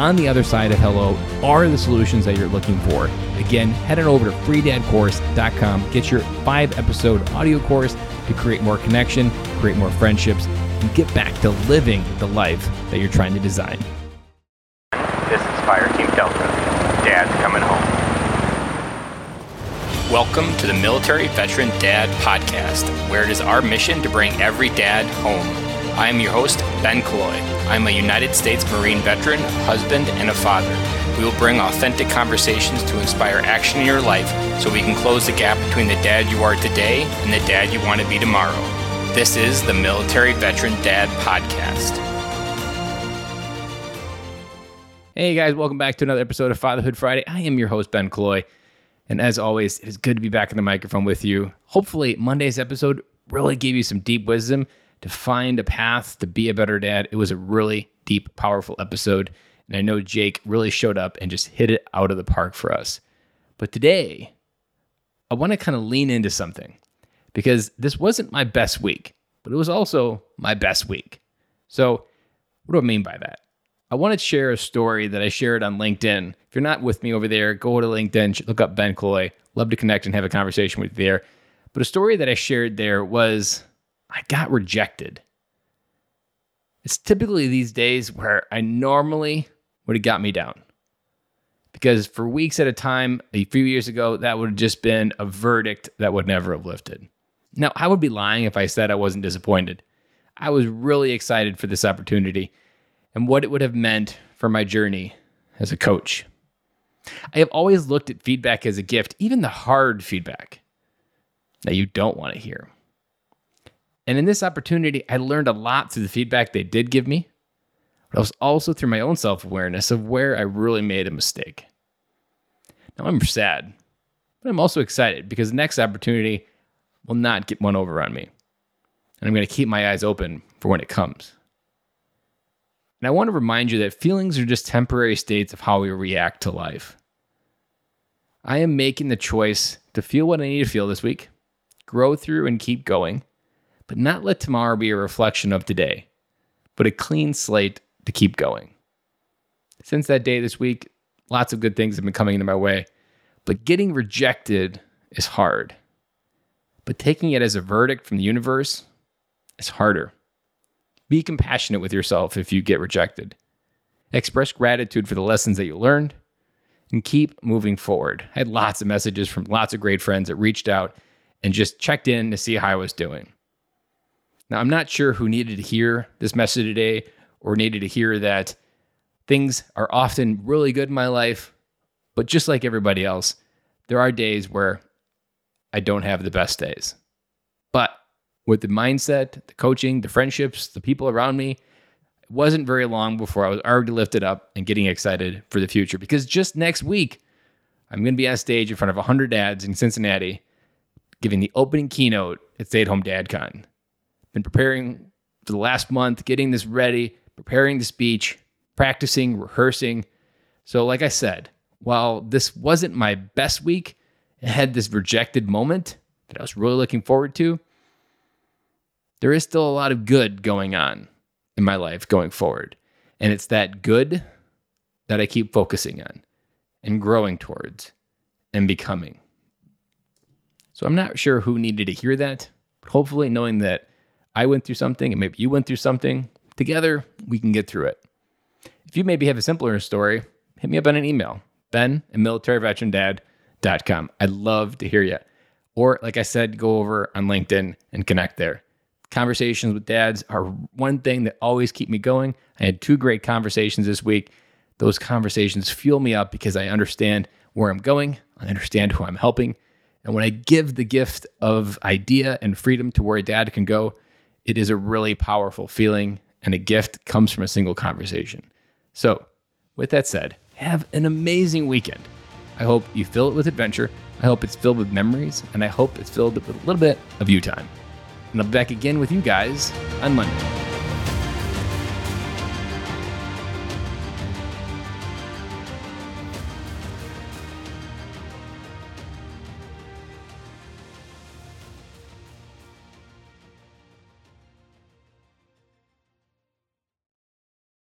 on the other side of hello are the solutions that you're looking for. Again, head on over to freedadcourse.com, get your five episode audio course to create more connection, create more friendships, and get back to living the life that you're trying to design. This is Fire Team Delta. Dad's coming home. Welcome to the Military Veteran Dad Podcast, where it is our mission to bring every dad home. I am your host, Ben Killoy. I'm a United States Marine veteran, husband, and a father. We will bring authentic conversations to inspire action in your life so we can close the gap between the dad you are today and the dad you want to be tomorrow. This is the Military Veteran Dad Podcast. Hey guys, welcome back to another episode of Fatherhood Friday. I am your host, Ben Killoy. And as always, it is good to be back in the microphone with you. Hopefully, Monday's episode really gave you some deep wisdom to find a path to be a better dad. It was a really deep, powerful episode. And I know Jake really showed up and just hit it out of the park for us. But today, I want to kind of lean into something because this wasn't my best week, but it was also my best week. So, what do I mean by that? I want to share a story that I shared on LinkedIn. If you're not with me over there, go to LinkedIn, look up Ben Killoy. Love to connect and have a conversation with you there. But a story that I shared there was I got rejected. It's typically these days where I normally would have got me down. Because for weeks at a time, a few years ago, that would have just been a verdict that would never have lifted. Now, I would be lying if I said I wasn't disappointed. I was really excited for this opportunity and what it would have meant for my journey as a coach. I have always looked at feedback as a gift, even the hard feedback that you don't want to hear. And in this opportunity, I learned a lot through the feedback they did give me, but I was also through my own self awareness of where I really made a mistake. Now I'm sad, but I'm also excited because the next opportunity will not get one over on me. And I'm going to keep my eyes open for when it comes. And I want to remind you that feelings are just temporary states of how we react to life. I am making the choice to feel what I need to feel this week, grow through and keep going, but not let tomorrow be a reflection of today, but a clean slate to keep going. Since that day this week, lots of good things have been coming into my way, but getting rejected is hard. But taking it as a verdict from the universe is harder. Be compassionate with yourself if you get rejected. Express gratitude for the lessons that you learned and keep moving forward. I had lots of messages from lots of great friends that reached out and just checked in to see how I was doing. Now, I'm not sure who needed to hear this message today or needed to hear that things are often really good in my life, but just like everybody else, there are days where I don't have the best days. But with the mindset, the coaching, the friendships, the people around me, it wasn't very long before I was already lifted up and getting excited for the future because just next week, I'm going to be on stage in front of 100 dads in Cincinnati giving the opening keynote at Stay at Home DadCon. Been preparing for the last month, getting this ready, preparing the speech, practicing, rehearsing. So, like I said, while this wasn't my best week, it had this rejected moment that I was really looking forward to. There is still a lot of good going on in my life going forward. And it's that good that I keep focusing on and growing towards and becoming. So I'm not sure who needed to hear that, but hopefully knowing that I went through something and maybe you went through something, together we can get through it. If you maybe have a simpler story, hit me up on an email, ben at militaryveterandad.com. I'd love to hear you. Or, like I said, go over on LinkedIn and connect there. Conversations with dads are one thing that always keep me going. I had two great conversations this week. Those conversations fuel me up because I understand where I'm going, I understand who I'm helping. And when I give the gift of idea and freedom to where a dad can go, it is a really powerful feeling, and a gift comes from a single conversation. So, with that said, have an amazing weekend. I hope you fill it with adventure. I hope it's filled with memories, and I hope it's filled with a little bit of you time. And I'll be back again with you guys on Monday.